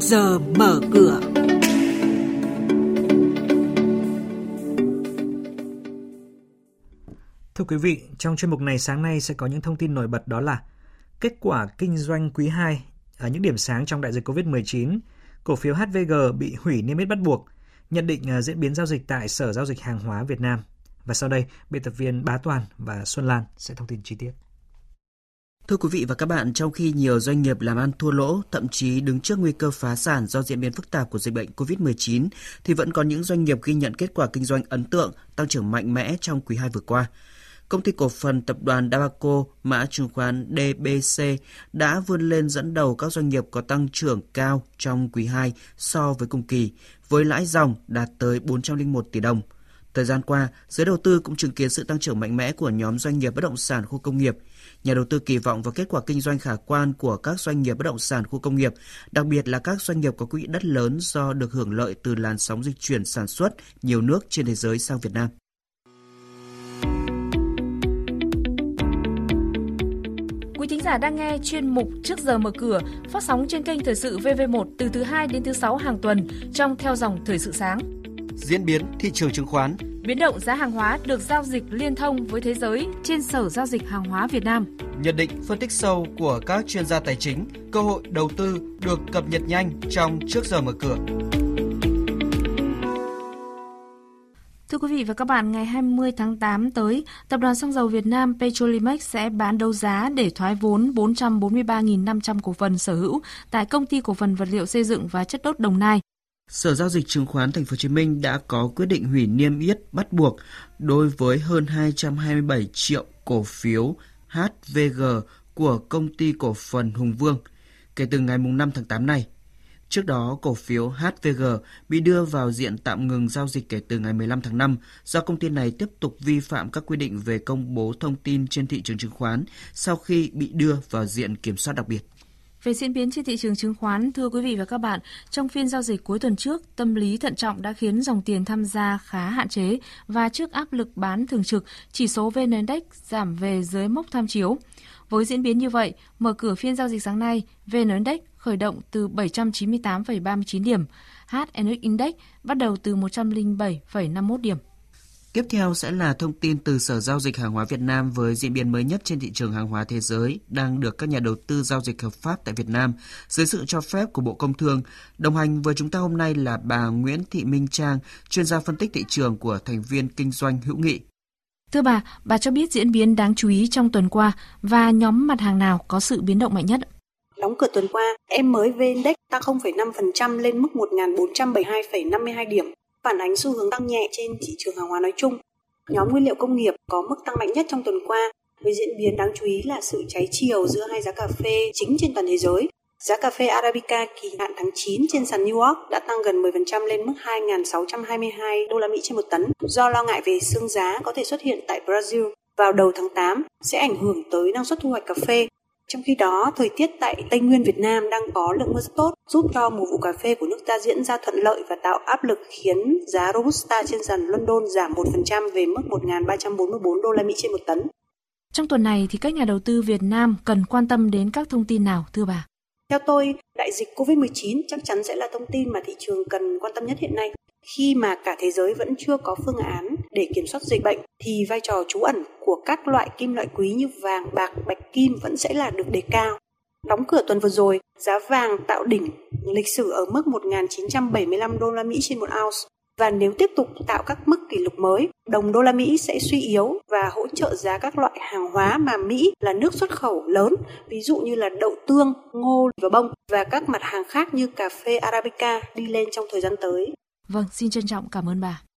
giờ mở cửa. Thưa quý vị, trong chuyên mục này sáng nay sẽ có những thông tin nổi bật đó là kết quả kinh doanh quý 2 ở những điểm sáng trong đại dịch COVID-19, cổ phiếu HVG bị hủy niêm yết bắt buộc, nhận định à, diễn biến giao dịch tại Sở Giao dịch Hàng hóa Việt Nam. Và sau đây, biên tập viên Bá Toàn và Xuân Lan sẽ thông tin chi tiết. Thưa quý vị và các bạn, trong khi nhiều doanh nghiệp làm ăn thua lỗ, thậm chí đứng trước nguy cơ phá sản do diễn biến phức tạp của dịch bệnh COVID-19, thì vẫn có những doanh nghiệp ghi nhận kết quả kinh doanh ấn tượng, tăng trưởng mạnh mẽ trong quý 2 vừa qua. Công ty cổ phần tập đoàn Dabaco, mã chứng khoán DBC đã vươn lên dẫn đầu các doanh nghiệp có tăng trưởng cao trong quý 2 so với cùng kỳ, với lãi dòng đạt tới 401 tỷ đồng. Thời gian qua, giới đầu tư cũng chứng kiến sự tăng trưởng mạnh mẽ của nhóm doanh nghiệp bất động sản khu công nghiệp. Nhà đầu tư kỳ vọng vào kết quả kinh doanh khả quan của các doanh nghiệp bất động sản khu công nghiệp, đặc biệt là các doanh nghiệp có quỹ đất lớn do được hưởng lợi từ làn sóng dịch chuyển sản xuất nhiều nước trên thế giới sang Việt Nam. Quý thính giả đang nghe chuyên mục Trước giờ mở cửa phát sóng trên kênh Thời sự VV1 từ thứ 2 đến thứ 6 hàng tuần trong theo dòng Thời sự sáng. Diễn biến thị trường chứng khoán Biến động giá hàng hóa được giao dịch liên thông với thế giới trên Sở Giao dịch Hàng hóa Việt Nam. Nhận định phân tích sâu của các chuyên gia tài chính, cơ hội đầu tư được cập nhật nhanh trong Trước giờ mở cửa. Thưa quý vị và các bạn, ngày 20 tháng 8 tới, Tập đoàn Xăng dầu Việt Nam Petrolimex sẽ bán đấu giá để thoái vốn 443.500 cổ phần sở hữu tại Công ty Cổ phần Vật liệu Xây dựng và Chất đốt Đồng Nai. Sở giao dịch chứng khoán Thành phố Hồ Chí Minh đã có quyết định hủy niêm yết bắt buộc đối với hơn 227 triệu cổ phiếu HVG của công ty cổ phần Hùng Vương kể từ ngày 5 tháng 8 này. Trước đó, cổ phiếu HVG bị đưa vào diện tạm ngừng giao dịch kể từ ngày 15 tháng 5 do công ty này tiếp tục vi phạm các quy định về công bố thông tin trên thị trường chứng khoán sau khi bị đưa vào diện kiểm soát đặc biệt. Về diễn biến trên thị trường chứng khoán, thưa quý vị và các bạn, trong phiên giao dịch cuối tuần trước, tâm lý thận trọng đã khiến dòng tiền tham gia khá hạn chế và trước áp lực bán thường trực, chỉ số VN Index giảm về dưới mốc tham chiếu. Với diễn biến như vậy, mở cửa phiên giao dịch sáng nay, VN Index khởi động từ 798,39 điểm, HNX Index bắt đầu từ 107,51 điểm. Tiếp theo sẽ là thông tin từ Sở Giao dịch Hàng hóa Việt Nam với diễn biến mới nhất trên thị trường hàng hóa thế giới đang được các nhà đầu tư giao dịch hợp pháp tại Việt Nam dưới sự cho phép của Bộ Công Thương. Đồng hành với chúng ta hôm nay là bà Nguyễn Thị Minh Trang, chuyên gia phân tích thị trường của thành viên kinh doanh hữu nghị. Thưa bà, bà cho biết diễn biến đáng chú ý trong tuần qua và nhóm mặt hàng nào có sự biến động mạnh nhất? Đóng cửa tuần qua, em mới VN-Index tăng 0,5% lên mức 1.472,52 điểm, phản ánh xu hướng tăng nhẹ trên thị trường hàng hóa nói chung. Nhóm nguyên liệu công nghiệp có mức tăng mạnh nhất trong tuần qua, với diễn biến đáng chú ý là sự cháy chiều giữa hai giá cà phê chính trên toàn thế giới. Giá cà phê Arabica kỳ hạn tháng 9 trên sàn New York đã tăng gần 10% lên mức 2.622 đô la Mỹ trên một tấn do lo ngại về xương giá có thể xuất hiện tại Brazil vào đầu tháng 8 sẽ ảnh hưởng tới năng suất thu hoạch cà phê trong khi đó, thời tiết tại Tây Nguyên Việt Nam đang có lượng mưa rất tốt, giúp cho mùa vụ cà phê của nước ta diễn ra thuận lợi và tạo áp lực khiến giá Robusta trên sàn London giảm 1% về mức 1.344 đô la Mỹ trên một tấn. Trong tuần này thì các nhà đầu tư Việt Nam cần quan tâm đến các thông tin nào thưa bà? Theo tôi, đại dịch COVID-19 chắc chắn sẽ là thông tin mà thị trường cần quan tâm nhất hiện nay. Khi mà cả thế giới vẫn chưa có phương án để kiểm soát dịch bệnh thì vai trò trú ẩn của các loại kim loại quý như vàng, bạc, bạch kim vẫn sẽ là được đề cao. Đóng cửa tuần vừa rồi, giá vàng tạo đỉnh lịch sử ở mức 1.975 đô la Mỹ trên một ounce và nếu tiếp tục tạo các mức kỷ lục mới, đồng đô la Mỹ sẽ suy yếu và hỗ trợ giá các loại hàng hóa mà Mỹ là nước xuất khẩu lớn, ví dụ như là đậu tương, ngô và bông và các mặt hàng khác như cà phê Arabica đi lên trong thời gian tới. Vâng, xin trân trọng cảm ơn bà.